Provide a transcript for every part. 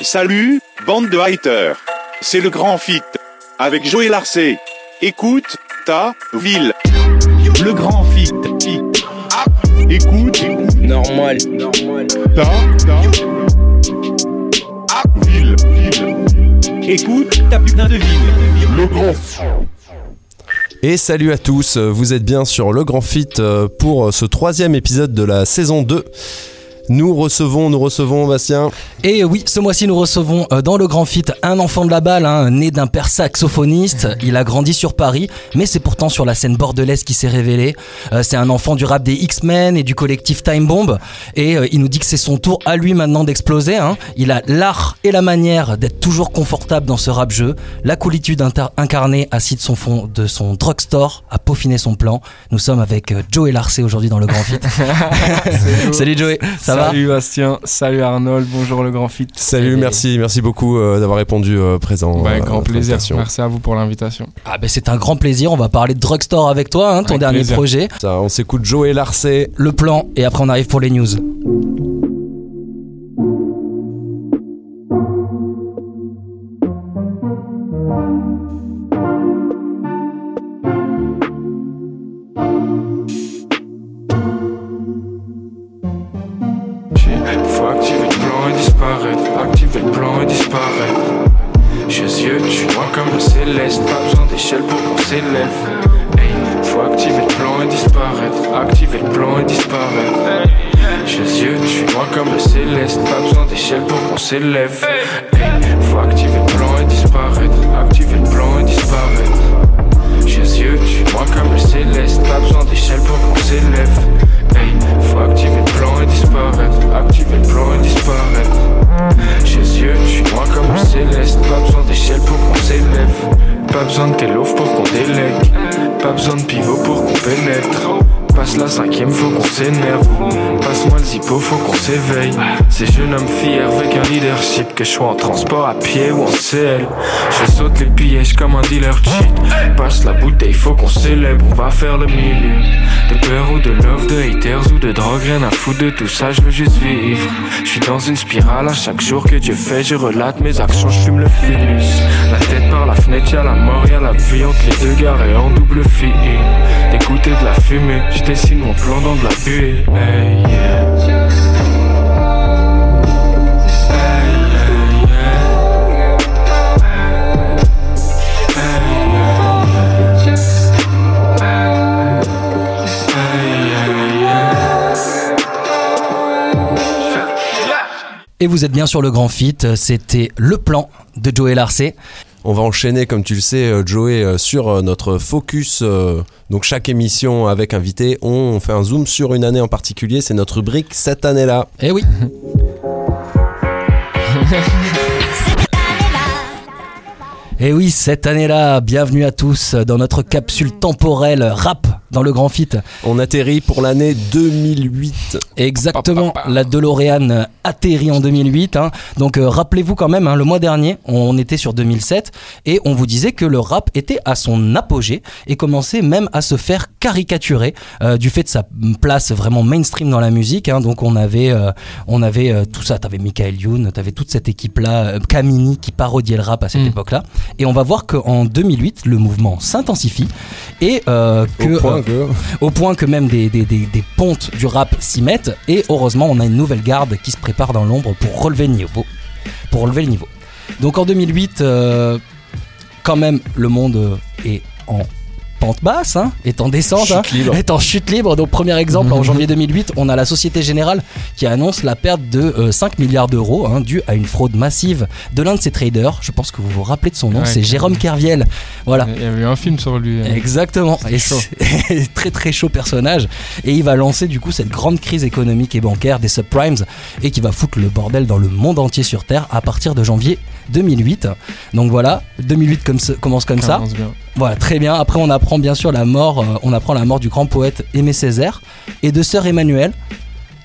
Salut, bande de haters. C'est le grand fit. Avec Joël Larcé. Écoute, ta ville. Le grand fit. Fit. Écoute, Normal. ta, ta. Ville. Écoute, ta putain de ville. Le grand Et salut à tous, vous êtes bien sur Le Grand Fit euh, pour ce troisième épisode de la saison 2. Nous recevons, nous recevons Bastien. Et oui, ce mois-ci, nous recevons euh, dans le Grand Fit un enfant de la balle, hein, né d'un père saxophoniste. Il a grandi sur Paris, mais c'est pourtant sur la scène bordelaise qui s'est révélé. Euh, c'est un enfant du rap des X-Men et du collectif Time Bomb. Et euh, il nous dit que c'est son tour à lui maintenant d'exploser. hein. Il a l'art et la manière d'être toujours confortable dans ce rap-jeu. La coolitude incarnée assis de son fond de son drugstore à peaufiner son plan. Nous sommes avec Joey Larcé aujourd'hui dans le Grand Fit. Salut Joey, ça va Salut Bastien, salut Arnold, bonjour le grand fit. Salut, Et- merci, merci beaucoup euh, d'avoir répondu euh, présent. Bah, euh, avec à grand plaisir, merci à vous pour l'invitation. Ah ben c'est un grand plaisir, on va parler de Drugstore avec toi, hein, ton Avec dernier plaisir. projet, Ça, on s'écoute Joe et Larcé. le plan, et après on arrive pour les news. S'éveille. Ces jeunes hommes fiers avec un leadership. Que je sois en transport à pied ou en CL. Je saute les pièges comme un dealer cheat. Passe la bouteille, faut qu'on célèbre. On va faire le milieu. De peur ou de love, de haters ou de drogue. Rien à foutre de tout ça, je veux juste vivre. Je suis dans une spirale à chaque jour que Dieu fait. Je relate mes actions, je fume le philus. La tête par la fenêtre, y'a la mort, y'a la vie entre les deux garés en double fil. D'écouter de la fumée, je dessine mon plan dans de la buée. Hey, yeah. Et vous êtes bien sur le Grand Fit, c'était le plan de Joey Larcé. On va enchaîner, comme tu le sais, euh, Joey, euh, sur euh, notre focus. donc chaque émission avec invité, on fait un zoom sur une année en particulier. C'est notre rubrique cette année-là. Eh oui Et oui, cette année-là, bienvenue à tous dans notre capsule temporelle rap dans le Grand Fit. On atterrit pour l'année 2008. Exactement, la DeLorean atterrit en 2008. hein. Donc euh, rappelez-vous quand même, hein, le mois dernier, on était sur 2007 et on vous disait que le rap était à son apogée et commençait même à se faire caricaturer euh, du fait de sa place vraiment mainstream dans la musique. hein. Donc on avait, euh, on avait euh, tout ça, t'avais Michael Youn, t'avais toute cette équipe-là, euh, Kamini qui parodiait le rap à cette Mm. époque-là. Et on va voir qu'en 2008, le mouvement s'intensifie et euh, que Au point euh, que... au point que même des, des, des, des pontes du rap s'y mettent. Et heureusement, on a une nouvelle garde qui se prépare dans l'ombre pour relever le niveau. Pour relever le niveau. Donc en 2008, euh, quand même, le monde est en pente basse, hein, est en descente, hein, Chute libre. est en chute libre. Donc premier exemple, en janvier 2008, on a la Société Générale qui annonce la perte de euh, 5 milliards d'euros hein, due à une fraude massive de l'un de ses traders. Je pense que vous vous rappelez de son nom, Ouais, c'est Jérôme Kerviel. Voilà. Il y avait un film sur lui. hein. Exactement. Et chaud. très très chaud personnage. Et il va lancer du coup cette grande crise économique et bancaire des subprimes et qui va foutre le bordel dans le monde entier sur Terre à partir de janvier 2008. Donc voilà, 2008 comme ce- commence comme ça. Commence bien. Voilà, très bien. Après, on apprend bien sûr la mort, euh, on apprend la mort du grand poète Aimé Césaire et de sœur Emmanuel.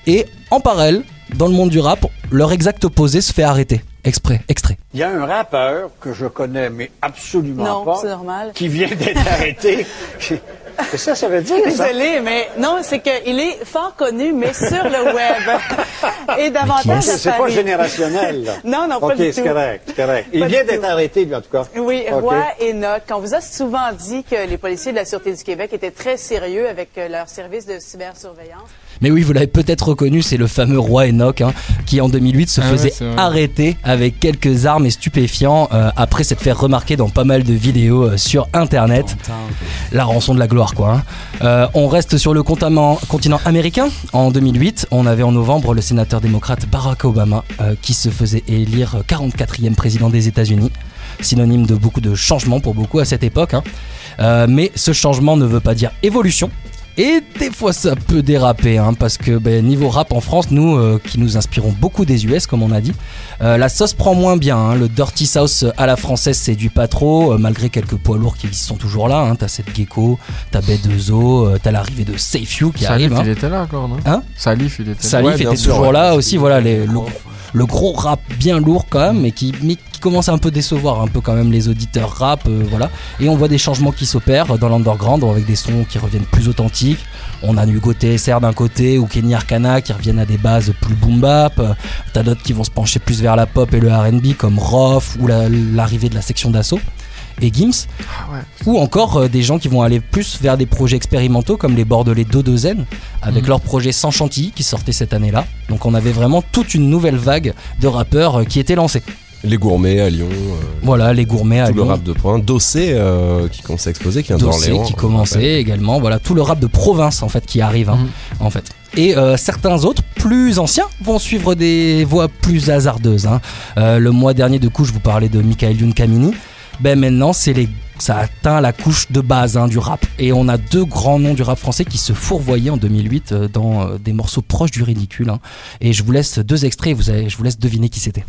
Et en parallèle, dans le monde du rap, leur exact opposé se fait arrêter. Exprès, extrait. Il y a un rappeur que je connais, mais absolument Non, pas, c'est normal. qui vient d'être arrêté. C'est ça, ça veut dire, ça? Désolée, mais non, c'est qu'il est fort connu, mais sur le web. Et davantage C'est c'est pas générationnel, là. Non, non, pas OK, du c'est tout. correct, c'est correct. Il Pas vient d'être arrêté, lui, en tout cas. Oui, OK. Roy Enoch. On vous a souvent dit que les policiers de la Sûreté du Québec étaient très sérieux avec euh, leur service de cybersurveillance. Mais oui, vous l'avez peut-être reconnu, c'est le fameux roi Enoch hein, qui en 2008 se Ah faisait arrêter avec quelques armes et stupéfiants euh, après s'être fait remarquer dans pas mal de vidéos euh, sur internet. La rançon de la gloire quoi. hein. Euh, on reste sur le continent, continent américain. En 2008, on avait en novembre le sénateur démocrate Barack Obama qui se faisait élire 44e président des États-Unis. Synonyme de beaucoup de changements pour beaucoup à cette époque. hein. Euh, mais ce changement ne veut pas dire évolution. Et des fois ça peut déraper, hein, parce que ben, niveau rap en France, nous euh, qui nous inspirons beaucoup des US, comme on a dit, euh, la sauce prend moins bien. hein. Le Dirty South à la française séduit pas trop, euh, malgré quelques poids lourds qui sont toujours là. Hein. T'as cette gecko, t'as B2O, euh, t'as l'arrivée de Safe You qui Salif, arrive. hein. il était là encore, non? Hein? Salif, il était là. Salif Ouais, était sûr, toujours ouais. là aussi, voilà, les- le, le gros rap bien lourd quand même, mais qui, commence à un peu décevoir un peu quand même les auditeurs rap, euh, voilà. Et on voit des changements qui s'opèrent dans l'underground avec des sons qui reviennent plus authentiques. On a Hugo TSR d'un côté ou Kenny Arcana qui reviennent à des bases plus boom bap. T'as d'autres qui vont se pencher plus vers la pop et le R&B comme Roth ou la- l'arrivée de la section d'assaut et Gims Ah ouais. ou encore euh, des gens qui vont aller plus vers des projets expérimentaux comme les Bordelais Dodozen avec Mhm. leur projet Sans Chantilly qui sortait cette année-là. Donc on avait vraiment toute une nouvelle vague de rappeurs euh, qui étaient lancés. Les gourmets à Lyon, euh, Voilà, les gourmets à tout le Lyon, rap de pointe. Dossé euh, qui commence à exploser, qui vient Dossé d'Orléans. qui on commençait également, voilà tout le rap de province en fait qui arrive hein, Mhm. en fait. Et euh, certains autres plus anciens vont suivre des voies plus hasardeuses. hein. Euh, le mois dernier de coup je vous parlais de Michael Youn Kamini. Ben maintenant c'est les ça atteint la couche de base hein, du rap. Et on a deux grands noms du rap français qui se fourvoyaient en 2008 euh, dans euh, des morceaux proches du ridicule hein. et je vous laisse deux extraits et vous allez, je vous laisse deviner qui c'était.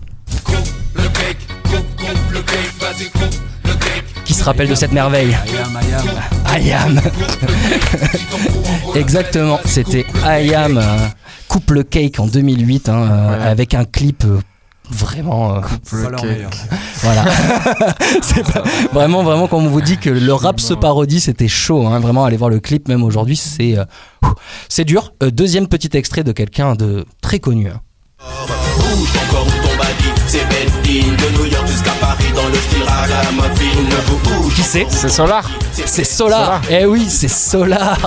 Qui se rappelle de cette merveille? Ayam Exactement, c'était Ayam euh, Coupe le Cake en 2008 hein, euh, avec un clip euh, vraiment euh, voilà c'est pas- vraiment vraiment quand on vous dit que le rap se parodie c'était chaud hein. vraiment aller voir le clip même aujourd'hui c'est euh, c'est dur. Euh, deuxième petit extrait de quelqu'un de très connu hein. Bouge ton corps ou ton body, c'est Bentley. De New York jusqu'à Paris dans le style ragamuffin Bouge qui c'est? C'est Solar C'est Solar. Eh oui, c'est Solar.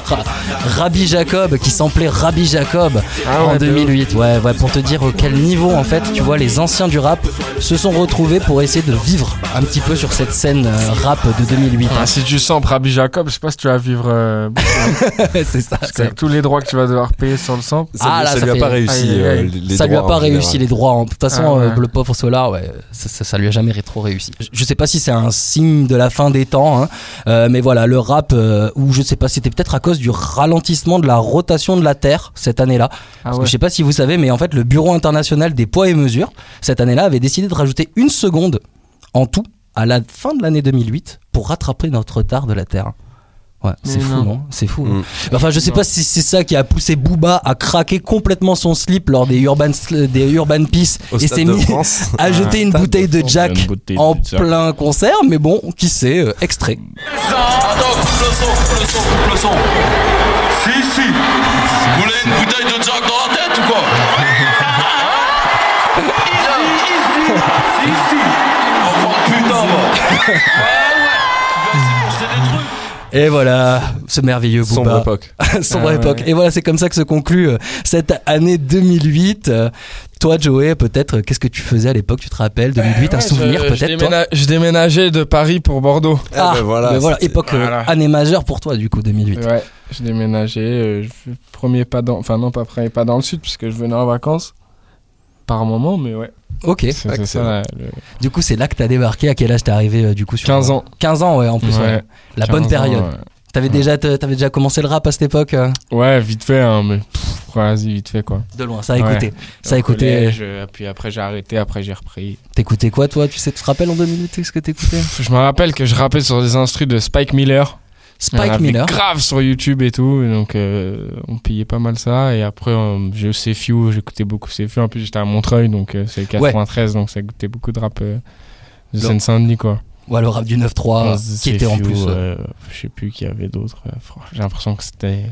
Rabbi Jacob qui samplait Rabbi Jacob Ah ouais, en de 2008. Ouais, ouais, pour te dire au quel niveau en fait, tu vois, les anciens du rap se sont retrouvés pour essayer de vivre un petit peu sur cette scène euh, rap de 2008. Ah, si tu sens Rabbi Jacob, je sais pas si tu vas vivre euh, c'est ça. parce qu'avec tous les droits que tu vas devoir payer sur le sample. Ça, Ah, ça ça lui a fait- pas réussi. Euh, ça lui a droits, pas en réussi général. les droits. De toute façon, Ah ouais. euh, le pauvre Solar, ouais, ça, ça, ça lui a jamais trop réussi. Je- Je sais pas si c'est un signe de la fin des temps, hein, euh, mais voilà, le rap, euh, ou je sais pas, c'était peut-être à cause du ralentissement de la rotation de la Terre cette année-là. Ah ouais. je sais pas si vous savez, mais en fait, le Bureau international des poids et mesures, cette année-là, avait décidé de rajouter une seconde en tout à la fin de l'année 2008 pour rattraper notre retard de la Terre. Ouais, c'est fou, non. non C'est fou. hein. Mm. Enfin, je sais pas si c'est ça qui a poussé Booba à craquer complètement son slip lors des Urban, des urban Peace Au et s'est mis France. à jeter une bouteille de. Jack Une bouteille en de Jack. plein concert, mais bon, qui sait, euh, extrait. Attends, coupe le son, coupe le son, coupe le son Si, si Vous voulez une bouteille de Jack dans la tête ou quoi Si, si Enfant de putain, va Et voilà, ce merveilleux Booba. Sombre époque. Sombre Ah ouais. époque. Et voilà, c'est comme ça que se conclut euh, cette année 2008. Euh, toi, Joey, peut-être, qu'est-ce que tu faisais à l'époque Tu te rappelles? 2008, un souvenir je peut-être Je déménageais de Paris pour Bordeaux. Ah, ben voilà, ben voilà, époque, euh, Voilà. année majeure pour toi, du coup, 2008. Ouais, je déménageais. euh, je premier pas dans. Enfin, non, pas premier pas dans le sud, puisque je venais en vacances. Par moment, mais ouais. Ok. C'est c'est ça. excellent. là, le- Du coup, c'est là que t'as débarqué. À quel âge t'es arrivé, euh, du coup sur 15 ans. 15 ans, ouais, en plus. Ouais, ouais. La 15 bonne ans, période. ouais. T'avais déjà, t'avais déjà commencé le rap à cette époque euh Ouais, vite fait, hein, mais pff, vas-y, vite fait quoi. De loin, ça a Ouais. écouté. Ça a écouté. collège, euh, puis après j'ai arrêté, après j'ai repris. T'écoutais quoi, toi? Tu sais, tu te rappelles en 2008 ce que t'écoutais? Je me rappelle que je rappais sur des instrus de Spike Miller. Spike Miller. grave sur YouTube et tout, et donc euh, on payait pas mal ça. Et après, euh, j'ai Few, j'écoutais beaucoup Few. En plus, j'étais à Montreuil, donc euh, c'est le 93, donc ça goûtait beaucoup de rap euh, de. Seine-Saint-Denis quoi. Ouais, le rap du 9-3 qui était en plus. je sais plus qui y avait d'autres. J'ai l'impression que c'était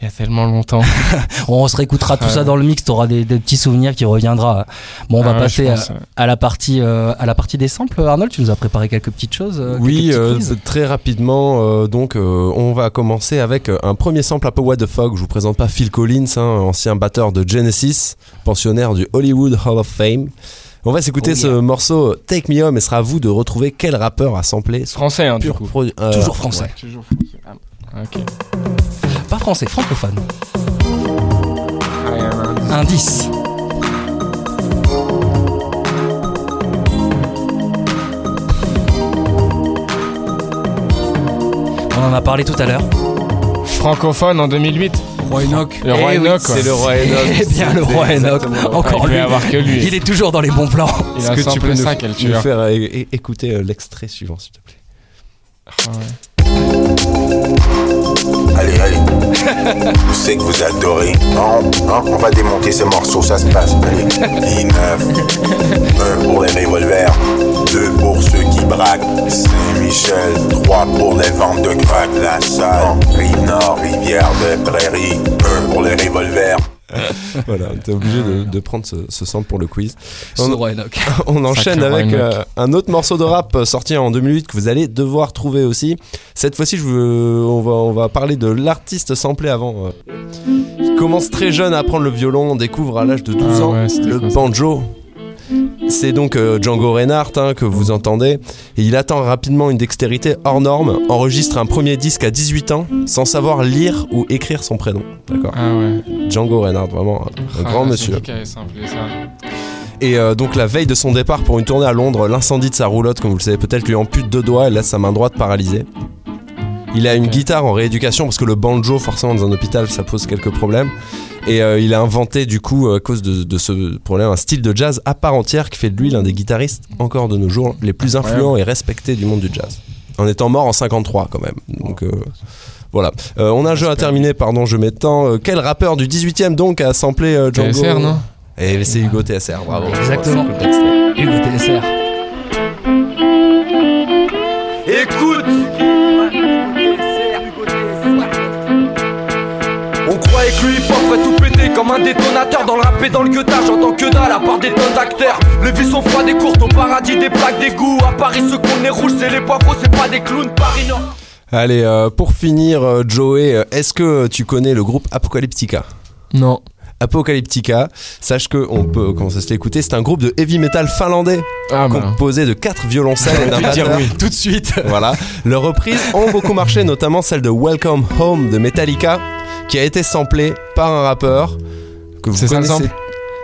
il y a tellement longtemps. On se réécoutera tout Ouais. ça dans le mix, t'auras des, des petits souvenirs qui reviendra. Bon, on va Ah ouais, passer à, la partie euh, à la partie des samples. Arnold, tu nous as préparé quelques petites choses. euh, Oui, euh, très rapidement. euh, donc, euh, on va commencer avec un premier sample un peu what the fuck. Je vous présente pas Phil Collins, hein, ancien batteur de Genesis, pensionnaire du Hollywood Hall of Fame. On va s'écouter Oh ce yeah. morceau Take Me Home et ce sera à vous de retrouver quel rappeur a samplé Français, hein, du coup. produit. euh, Toujours français. ouais. Toujours français. Ah, ok. Pas français, francophone. Ah, indice. On en a parlé tout à l'heure. Francophone en 2008. Roi Enoch. Le roi Eh oui, Enoch, quoi. C'est le roi Enoch. Eh bien, le roi Enoch. Encore lui. avoir que lui. Il est toujours dans les bons plans. Est-ce que tu peux nous, 5 elle nous faire écouter euh, l'extrait suivant, s'il te plaît? Allez, allez. Je sais que vous adorez. On va démonter ces morceaux, ça se passe. Allez. 10, 9. 1 pour les revolvers. 2 pour ceux qui braquent. Saint-Michel. 3 pour les ventes de crack. La salle. Rive Nord, rivière de Prairie. 1 pour les revolvers. Voilà, t'es obligé de, de prendre ce, ce sample pour le quiz. On- enchaîne avec euh, un autre morceau de rap euh, sorti en 2008 que vous allez devoir trouver aussi. Cette fois-ci, je veux- on, va, on va parler de l'artiste samplé avant. euh. Il commence très jeune à apprendre le violon, on découvre à l'âge de 12 Ah ans ouais, le ça banjo. C'est donc euh, Django Reinhardt hein, que vous entendez. Et il atteint rapidement une dextérité hors norme, enregistre un premier disque à 18 ans sans savoir lire ou écrire son prénom. D'accord Ah ouais. Django Reinhardt, vraiment un, un Ah, grand monsieur. Et euh, donc la veille de son départ pour une tournée à Londres, l'incendie de sa roulotte, comme vous le savez peut-être, lui ampute deux doigts et laisse sa main droite paralysée. Il a une guitare en rééducation parce que le banjo, forcément, dans un hôpital, ça pose quelques problèmes. Et euh, il a inventé, du coup, à cause de, de ce problème, un style de jazz à part entière qui fait de lui l'un des guitaristes, encore de nos jours, les plus influents et respectés du monde du jazz. En étant mort en 53 quand même. Donc euh, voilà. Euh, on a un jeu à terminer, pardon, je mets temps. Euh, quel rappeur du 18ème donc a samplé euh, Django TSR, non Et c'est Hugo TSR, bravo. Exactement. Hugo TSR. Comme un détonateur dans le rap et dans le guettage J'entends que dalle à part des tonnes d'acteurs Les vies sont froides et courtes au paradis des plaques d'égout À Paris ce qu'on est rouge c'est les poivreaux c'est pas des clowns Paris Nord Allez, euh, pour finir, euh, Joey, euh, est-ce que tu connais le groupe Apocalyptica? Non. Apocalyptica, sache que on peut commencer à se l'écouter, c'est un groupe de heavy metal finlandais Ah bah. composé de quatre violoncelles et d'un dire batteur. oui, tout de suite. Voilà. Leurs reprises ont beaucoup marché, notamment celle de Welcome Home de Metallica, qui a été samplée par un rappeur que vous C'est ça le connaissez. sample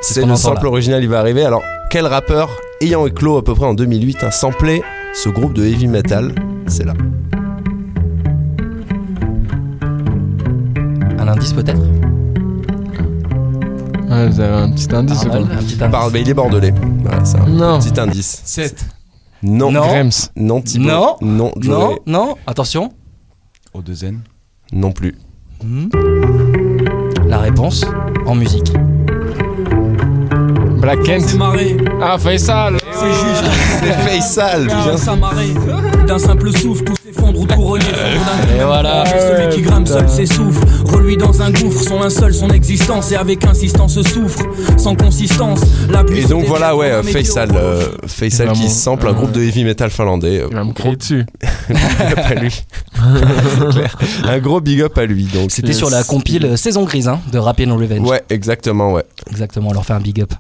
C'est ce C'est qu'on le entend, sample là. original, il va arriver. Alors, quel rappeur ayant éclos à peu près en 2008 a samplé ce groupe de heavy metal? C'est là. Un indice peut-être? Ouais, vous avez un petit indice ou Arnold, quoi un petit indice. Parle, mais il est bordelais. Voilà, c'est un Non. petit indice. 7 Non. Non. Grems. Non, Thibaut. Non. Non, Joey. Non, non, attention. Au deuxième Non plus. La réponse en musique. Black Kent. Ah, Faisal. c'est juste. C'est Faisal. D'un simple souffle, tout s'effondre ou tout renier. Et voilà. Celui qui grimpe seul s'essouffle. Reluit dans un gouffre, son linceul, son existence. Et avec insistance souffre, sans consistance. La Et donc voilà, ouais, Faisal, euh, Faisal qui sample un groupe de heavy metal finlandais. Euh, Il va me gros crier dessus. big up à lui. Clair. Un gros big up à lui. Donc C'était sur la compile Saison Grise hein, de Rap and Revenge. Ouais, exactement, ouais. Exactement, on leur fait un big up.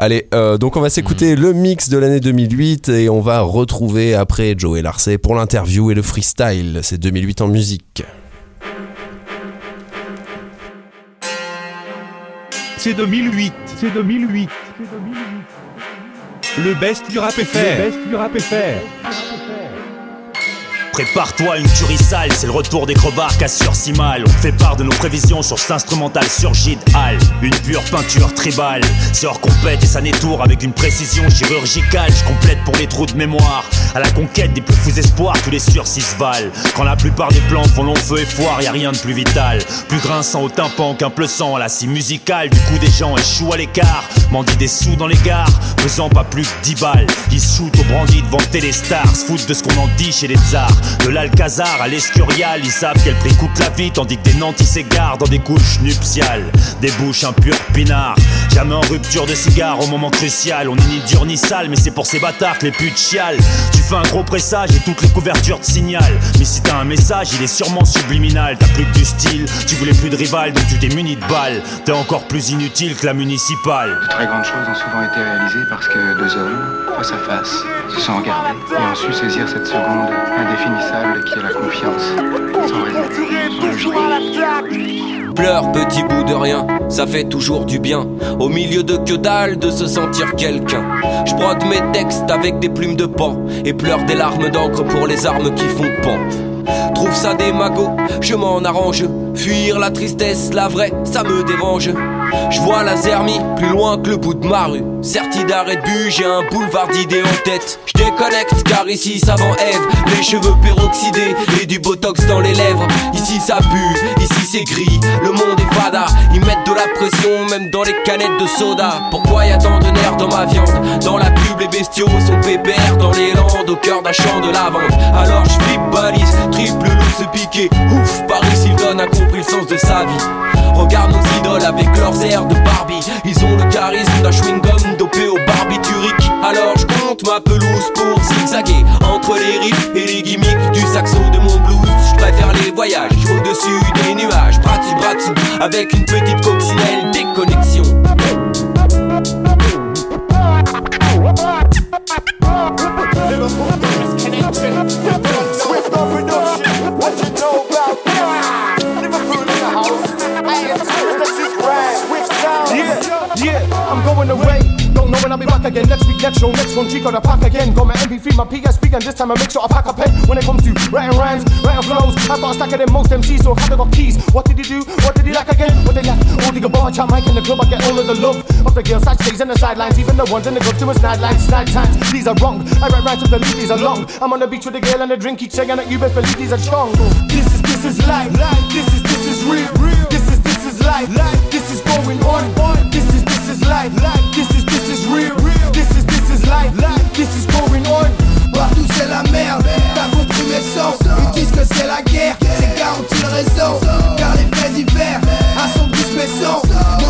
Allez, euh, donc on va s'écouter le mix de l'année 2008 et on va retrouver après Joey Larcey pour l'interview et le freestyle. C'est 2008 en musique. C'est 2008. C'est 2008. Le best du rap FR. Le best du rap FR. Prépare-toi une tuerie sale, c'est le retour des crevards qui assurent si mal. On fait part de nos prévisions sur cet instrumental surgit de Hall. Une pure peinture tribale, hors compète et ça n'étourre avec une précision chirurgicale. Je complète pour les trous de mémoire. À la conquête des plus fous espoirs, tous les sursis valent. Quand la plupart des plans font long feu et foire, y a rien de plus vital. Plus grinçant au tympan qu'un pleuçant à la scie musicale. Du coup, des gens échouent à l'écart, mendient des sous dans les gares, pesant pas plus que 10 balles. Ils se shootent au brandy devant Téléstar, se foutent de ce qu'on en dit chez les tsars. De l'Alcazar à l'Escurial, ils savent quel prix coûte la vie, tandis que des nantis s'égarent dans des couches nuptiales. Des bouches un pur pinard, jamais en rupture de cigare au moment crucial. On est ni dur ni sale, mais c'est pour ces bâtards que les putes chialent. Tu fais un gros pressage et toutes les couvertures te signalent. Mais si t'as un message, il est sûrement subliminal. T'as plus que du style, tu voulais plus de rival, donc tu t'es muni de balles. T'es encore plus inutile que la municipale. Très grandes choses ont souvent été réalisées parce que deux hommes, face à face, se sont regardés et ont su saisir cette seconde qui la confiance. Pleure, petit bout de rien, ça fait toujours du bien. Au milieu de que dalle, de se sentir quelqu'un. Je brode mes textes avec des plumes de pan et pleure des larmes d'encre pour les armes qui font pan. Trouve ça des magots, je m'en arrange. Fuir la tristesse, la vraie, ça me dérange. Je vois la zermie plus loin que le bout de ma rue. Serti d'arrêt de but, j'ai un boulevard d'idées en tête. Je déconnecte car ici ça Eve, les cheveux peroxydés et du botox dans les lèvres. Ici ça pue, ici c'est gris, le monde est fada. Ils mettent de la pression même dans les canettes de soda. Pourquoi y a tant de nerfs dans ma viande? Dans la pub, les bestiaux sont pépères dans les landes au cœur d'un champ de lavande. Alors je flippe balise, triple loup se piquer. Ouf, Paris Hilton a compris le sens de sa vie. Regarde nos idoles avec leurs de Barbie. Ils ont le charisme d'un chewing-gum dopé au barbiturique. Alors je compte ma pelouse pour zigzaguer entre les riffs et les gimmicks du saxo de mon blues. Je préfère les voyages au-dessus des nuages, bras dessus bras dessous, avec une petite coccinelle déconnexion. Production. Going away. Don't know when I'll be back again. Next week, next show, next one, G got a pack again. Got my MP3, my PSP, and this time I make sure I pack a pen. When it comes to writing rhymes, writing flows, I've got a stack of them most MCs, so I have they got keys? What did he do? What did he like again? What they like? All the above, I chat mic in the club, I get all of the love of the girls, side stays in the sidelines, even the ones in the club to my sidelines, snide times. These are wrong. I write rhymes with the lead, these are long. I'm on the beach with a girl and a drink each saying that you best believe these are strong. This is this is life. This is this is real. This is this is life. This is going on. Is this is life. This is this is real. This is this is life. This is going on. Partout c'est la merde, t'as compris mes sens Ils disent que c'est la guerre, c'est garanti le raison Car les faits divers assombrissent mes Montre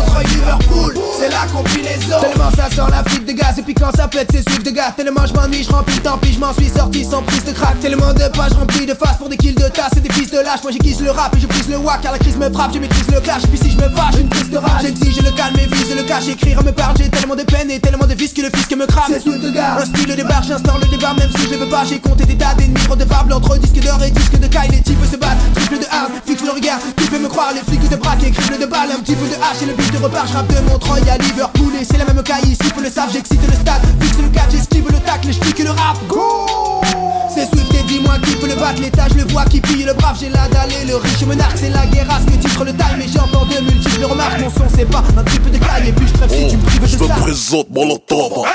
Liverpool, c'est la combinaison Tellement ça sort la fuite de gaz et puis quand ça pète c'est suif de gaz. Tellement je m'ennuie, je remplis tant pis, je m'en suis sorti sans prise de crack Tellement de pages remplies de faces pour des kills de tasse et des fils de lâche Moi j'aiguise le rap et je prise le wack car la crise me frappe, je maîtrise le clash Puis si je me fâche, une prise de rage. J'exige le calme et vise le cache, écrire me parle J'ai tellement de peine et tellement de vices que le fisc me crame. C'est sous de gaz, un style de barre, j'instaure le débat même si je ne veux pas. J'ai compté des tas d'ennemis entre disques d'or et disques de caille. Les types se battent, triple de hard, fixe le regard. Tu peux me croire, les flics de braque et crible de balle Un petit peu de hache et le beat de repart, je rappe de Montreuil à Liverpool. Et c'est la même caille ici, faut le savent, j'excite le stade. Fixe le catch, j'esquive le tacle, je le rap. Go! C'est Swift et dis-moi qui peut le battre. L'état je le vois qui pille le brave. J'ai la dalle et le riche monarque. C'est la guerre à ce que titre le time. Et j'entends de multiples remarques. Mon son c'est pas un petit peu de caille. Et puis je trêve si tu me prives de Je me ça. présente Molotov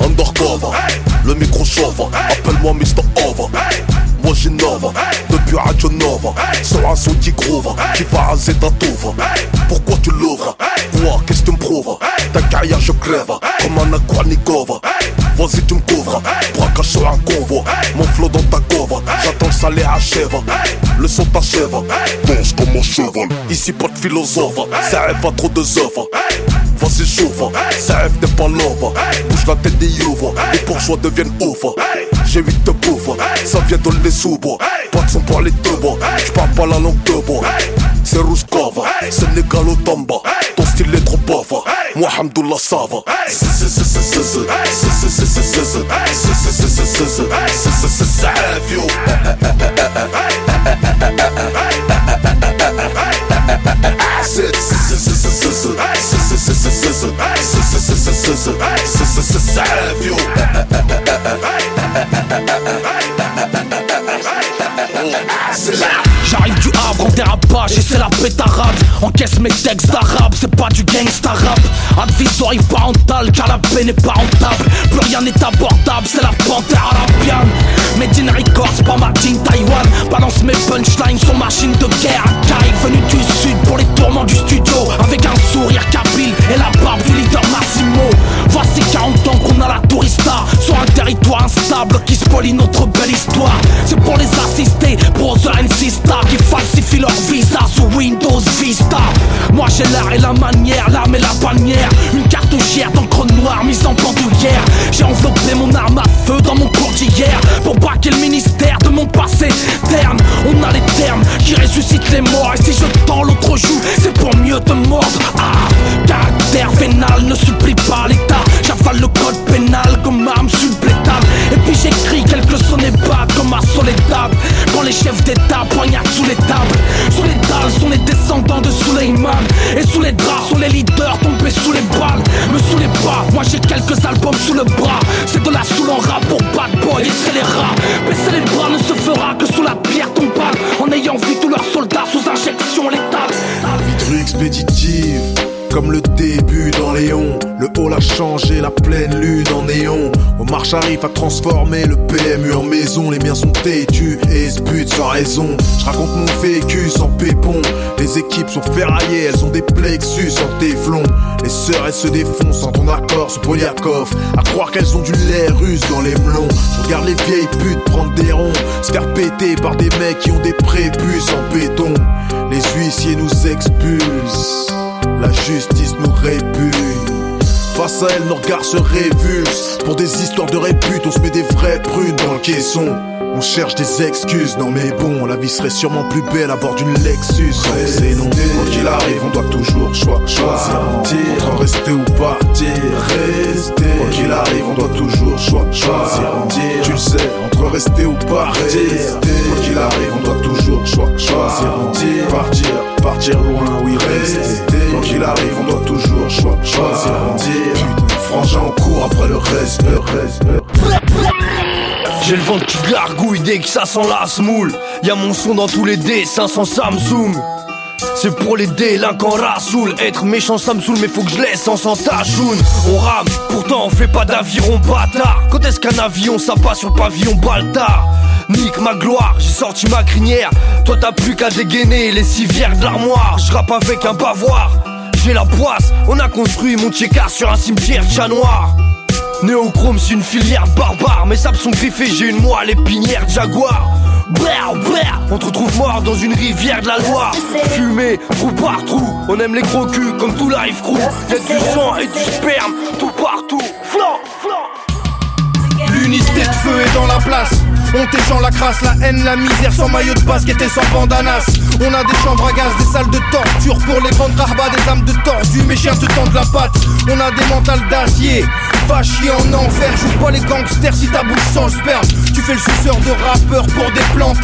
Undercover. Le micro chauffe. Appelle-moi Mr. Over Moi j'innove Depuis Radio Nova. Sur un son qui groove. Qui va raser ta touve Pourquoi tu l'ouvres? Quoi? Qu'est-ce que tu me prouves? Ta carrière je crève. Comme un Aquanikova Vas-y tu me couvres. Braquage sur un convoi. Mon flow dans ta cover. J'attends le salaire achève. Le son t'achève. Danse comme mon cheval. Ici pas de philosophe. Ça rêve à trop de œuvres Vas-y chauffe, ça rêve t'es pas Bouge la tête des youves, les bourgeois deviennent ouf J'ai 8 de bouffe, ça vient dans les sous-bois Pas de son pour les deux bois, j'parle pas la langue de bois C'est Rouskova, Sénégal au Tamba Ton style est trop bof, moi Hamdoullah ça va Ça rêve yo pétarade. Encaisse mes textes d'arabe, c'est pas du gangsta rap. Advisory parental, car la paix n'est pas rentable. Plus rien n'est abordable, c'est la panthère arabienne. Made in Records, pas Martin Taiwan. Balance mes punchlines sur machine de guerre. Expéditive, comme le début dans Léon. Le hall a changé, la pleine lune en néon. Omar Sharif a transformé le PMU en maison. Les miens sont têtus et se butent sans raison. Je raconte mon vécu sans pépon. Les équipes sont ferraillées, elles ont des plexus en téflon. Les sœurs, elles se défoncent sans ton accord sous Poliakov. À croire qu'elles ont du lait russe dans les melons. Je regarde les vieilles putes prendre des ronds. Se faire péter par des mecs qui ont des prépuces en béton. Les huissiers nous expulsent. La justice nous répugne. Face à elle, nos regards se révulsent. Pour des histoires de répute, on se met des vraies prunes dans le caisson. On cherche des excuses, non mais bon, la vie serait sûrement plus belle à bord d'une Lexus. C'est non, quoi qu'il arrive, on doit toujours choi- choisir entre rester ou partir. Rester, quoi qu'il arrive, on doit toujours choi- choisir. Tu le sais, entre rester ou partir. Quoi qu'il arrive, on doit toujours choi- choisir. Partir, partir loin, oui, rester. Quoi qu'il arrive, on doit toujours choi- choisir. Putain, frangin en cours après le reste. J'ai le ventre qui gargouille dès que ça sent la semoule. Y'a mon son dans tous les D500 Samsung. C'est pour les délinquants rasoul Être méchant ça me saoule mais faut que je laisse en sans tachoun On rame, pourtant on fait pas d'aviron bâtard Quand est-ce qu'un avion ça passe sur le pavillon baltard Nique ma gloire, j'ai sorti ma crinière Toi t'as plus qu'à dégainer les civières de l'armoire Je rappe avec un bavoir J'ai la poisse, on a construit mon tchéka sur un cimetière chat noir Néochrome, c'est une filière barbare. Mes sables sont griffés, j'ai une moelle épinière Jaguar. Brr, brr, on te retrouve mort dans une rivière de la Loire. Fumé, trou par trou. On aime les gros culs comme tout live crew. Y'a du sang et du sperme tout partout. Flan, flan. L'unité de feu est dans la place. On t'échange la crasse, la haine, la misère, sans maillot de basket et sans bandanas. On a des chambres à gaz, des salles de torture pour les grandes carbas, des âmes de tordu. Mes chiens te tendent la patte. On a des mentales d'acier. Va chier en enfer, joue pas les gangsters si ta bouche sans sperme. Tu fais le suceur de rappeur pour des plans.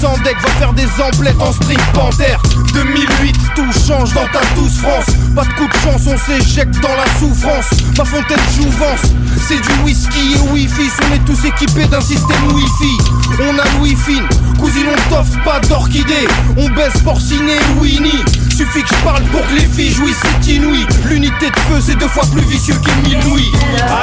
Sans deck, va faire des emplettes en string panthère. 2008, tout change dans ta douce France. Pas de coup de chance, on s'éjecte dans la souffrance. Ma fontaine jouvence, c'est du whisky et wifi. On est tous équipés d'un système wifi. On a le wifi, cousine, on t'offre pas d'orchidée. On baisse porciné Winnie. Suffit que je parle pour que les filles jouissent, c'est inouï. L'unité de feu, c'est deux fois plus vicieux qu'Émile Louis.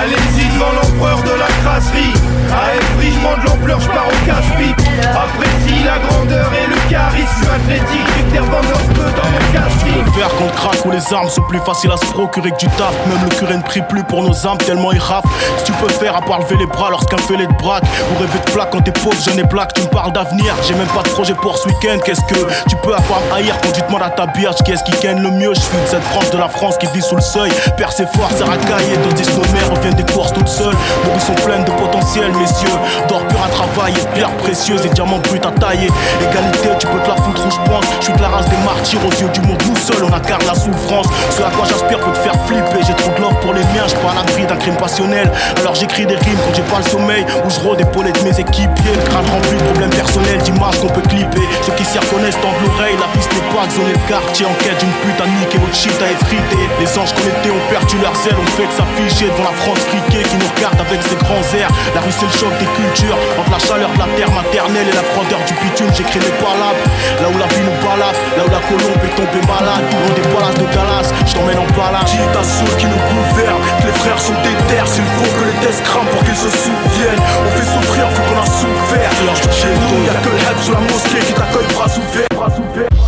Allez-y devant l'empereur de la crasserie. À Evry, je de l'ampleur, je pars au casse-pipe. Apprécie la grandeur et le charisme. Athlétique, Victor Van dans mon casting. Le verre qu'on craque ou les armes sont plus faciles à se procurer que du taf. Même le curé ne prie plus pour nos âmes tellement il rafle. Si tu peux faire à part lever les bras lorsqu'un fait les braque ou rêver de plaque quand t'es pauvre, jeune et black, tu me parles d'avenir. J'ai même pas de projet pour ce week-end. Qu'est-ce que tu peux avoir haïr quand tu demandes à ta qu'est-ce qui gagne le mieux? Je suis de cette France de la France qui vit sous le seuil. Père ses fort, ça racaille et tandis que nos mères reviennent des courses toutes seules. Vies sont pleines de potentiel, messieurs. D'or pur à travailler, pierres précieuses et diamants bruts à tailler. Égalité, tu peux te la foutre où je pense. Je suis de la race des martyrs aux yeux du monde. Nous seuls, on incarne la souffrance. France. Ce à quoi j'aspire peut te faire flipper. J'ai trop de love pour les miens, je pas à l'abri d'un crime passionnel. Alors j'écris des rimes quand j'ai pas le sommeil, où je rôde épaulé de mes équipiers. Le crâne rempli de problèmes personnels, d'images qu'on peut clipper. Ceux qui s'y reconnaissent tendent l'oreille, la piste n'est pas le quartier en quête d'une pute à niquer votre shit à effriter. Les anges connectés ont perdu leurs ailes, on fait que s'afficher devant la France friquée qui nous regarde avec ses grands airs. La rue c'est le choc des cultures, entre la chaleur de la terre maternelle et la froideur du bitume, j'écris mes palabres. Là où la vie nous balade, là où la colombe est tombée malade, loin des palaces de Dallas, je t'emmène en balade. Dis à ceux qui nous gouvernent, que les frères sont des terres, s'il faut que les tests crament pour qu'ils se souviennent. On fait souffrir, faut qu'on a souffert. Chez nous, y'a que le sous la mosquée qui t'accueille bras ouverts. Bras ouverts.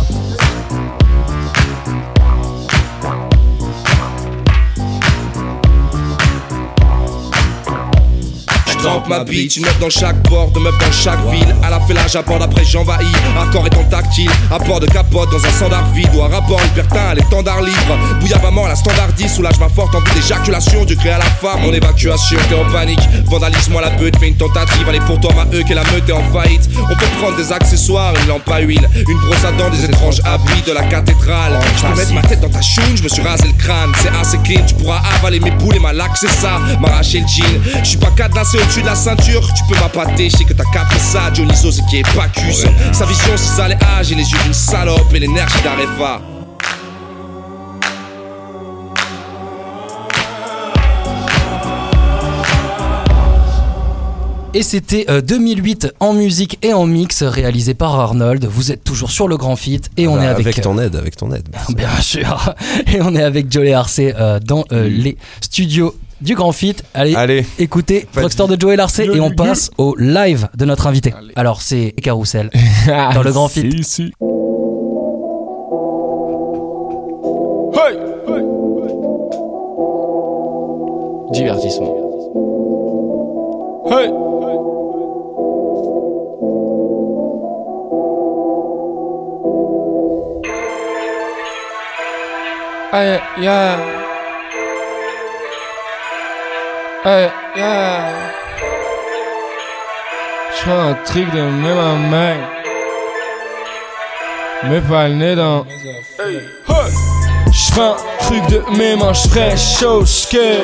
Ma bite, une meuf dans chaque port, deux meufs dans chaque ville. À la fellage, j'apporte après j'envahis. Accord étant tactile, apport de capote dans un standard vide. Ou un rapport libertin, l'étendard libre. Bouillabament, la standardise, soulage ma forte envie d'éjaculation. Du gré à la femme, en évacuation, t'es en panique. Vandalisme à la beute, fais une tentative. Allez pour toi, ma E, que la meute est en faillite. On peut prendre des accessoires, une lampe à huile, une brosse à dents, des étranges habits de la cathédrale. Je peux mettre ma tête dans ta choune, je me suis rasé le crâne. C'est assez clean, tu pourras avaler mes boules et ma laque, c'est ça. M'arracher le jean. Je suis pas cadenassé au-dessus de la ceinture, tu peux m'appâter, je sais que t'as capté ça. Dionysos qui est Bacchus. Sa vision, c'est ça les âges et les yeux d'une salope et l'énergie d'Areva. Et c'était euh, 2008 en musique et en mix réalisé par Arnold. Vous êtes toujours sur le Grand Fit et on Bah, est avec, avec ton aide, avec ton aide. Bien sûr. Et on est avec Joey Arcé euh, dans euh, les studios du Grand Fit. Allez, Allez. écoutez Rockstar de Joey Larcé et on passe au live de notre invité. Alors c'est Carousel dans le Grand Fit. Si, si. Hey Divertissement. Hey Hey, yeah. Hey, yeah. Je fais un truc de même en main. Mais pas le nez dans. Je fais un truc de mes mains, je chose que.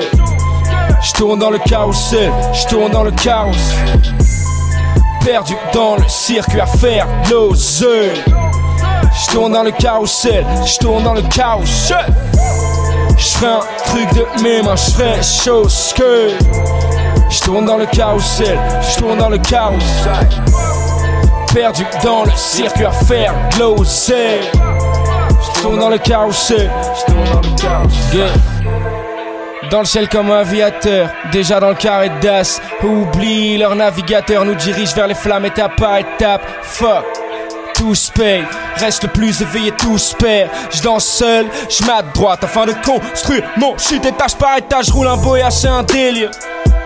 Je tourne dans le carrousel, je tourne dans le carrousel. Perdu dans le circuit à faire l'oseille. Je tourne dans le carrousel, je tourne dans le carrousel. Je ferai un truc de mes mains, je ferai chose que. Je tourne dans le carrousel, je tourne dans le carrousel. Perdu dans le circuit à faire l'oseille. Je tourne dans le carrousel, je tourne dans le carrousel. Yeah. Dans le ciel comme un aviateur, déjà dans le carré d'as. Oublie, leur navigateur nous dirige vers les flammes étape par étape. Fuck, tous payent, reste le plus éveillé, tous perd. Je danse seul, je à droite afin de construire mon shit étage par étage. Roule un boya, c'est un délire.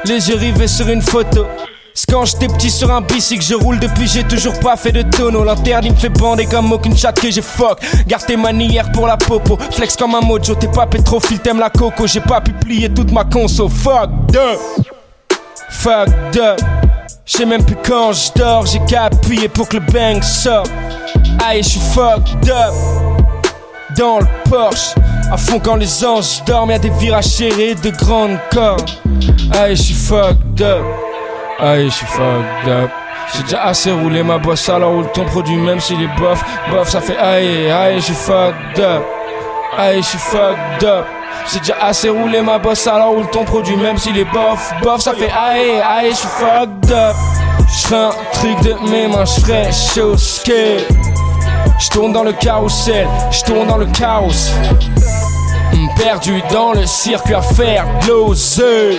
Les yeux rivés sur une photo. C'est quand j'étais petit sur un bicycle, je roule depuis, j'ai toujours pas fait de tonneau. L'interdit me fait bander comme aucune chatte que j'ai fuck. Garde tes manières pour la popo, flex comme un mojo. T'es pas pétrophile, t'aimes la coco. J'ai pas pu plier toute ma conso. Fuck up, fuck up. J'sais même plus quand je dors, j'ai qu'à appuyer pour que le bang sorte. Aïe, j'suis fucked up dans le Porsche. À fond quand les anges dorment, y'a des virages serrés de grandes cornes. Aïe, j'suis fucked up. Aïe, j'suis fucked up. J'ai déjà assez roulé ma bosse, alors roule ton produit même s'il est bof. Bof, ça fait aïe, aïe, j'suis fucked up. Aïe, j'suis fucked up. J'ai déjà assez roulé ma bosse, alors roule ton produit même s'il est bof. Bof, ça fait aïe, aïe, j'suis fucked up. J'fais un truc de mes mains, j'ferais chose que. J'tourne dans le carrousel, j'tourne dans le chaos. Perdu dans le circuit à faire de.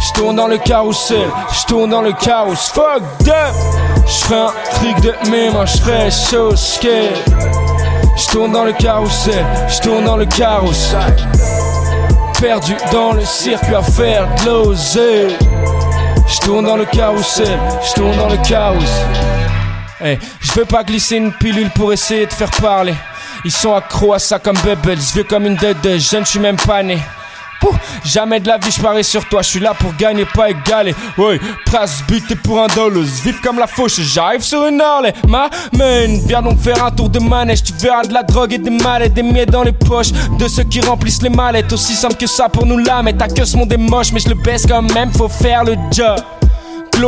J'tourne dans le carrousel, j'tourne dans le chaos. Fuck up! J'ferais un truc de mes mains, j'ferais chose que. J'tourne dans le carrousel, j'tourne dans le chaos. Perdu dans le circuit à faire de. J'tourne dans le carrousel, j'tourne dans le chaos. Hey, je veux pas glisser une pilule pour essayer de faire parler. Ils sont accros à ça comme Bubbles, vieux comme une dette de jeune, je suis même pas né. Jamais de la vie je parie sur toi, je suis là pour gagner, pas égaler. Ouais, presse buté pour un dollar, vif comme la fauche, j'arrive sur une Harley. Ma man, viens donc faire un tour de manège, tu verras de la drogue et des mallettes, des miettes dans les poches de ceux qui remplissent les mallettes. Aussi simple que ça pour nous là, mais ta queue ce monde est mais je le baisse quand même, faut faire le job.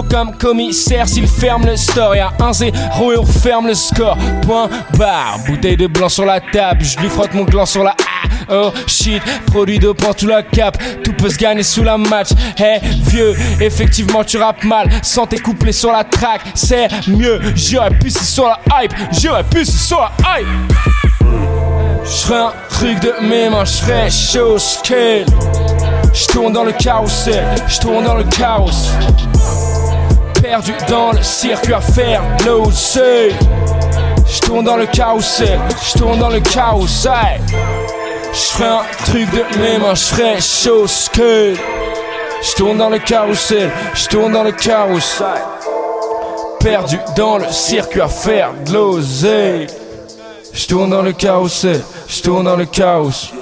Comme commissaire s'il ferme le store. Y'a un 0 et on referme le score. Point barre, bouteille de blanc sur la table. Je lui frotte mon gland sur la Oh shit, produit de tout la cap. Tout peut se gagner sous la match. Hey vieux, effectivement tu rappes mal. Sans tes couplets sur la track, c'est mieux. J'aurais pu c'est sur la hype. J'aurais pu c'est sur la hype. J'ferais un truc de mes mains, j'ferais chaud scale. J'tourne dans le carrousel, j'tourne dans le chaos. Perdu dans le circuit à faire l'oseille. J'tourne dans le carrousel, j'tourne dans le carrousel. J'ferais un truc de mes mains, j'ferais chaud scale. J'tourne dans le carrousel, j'tourne dans le carrousel. Perdu dans le circuit à faire de l'oseille. J'tourne dans le carrousel, j'tourne dans le chaos.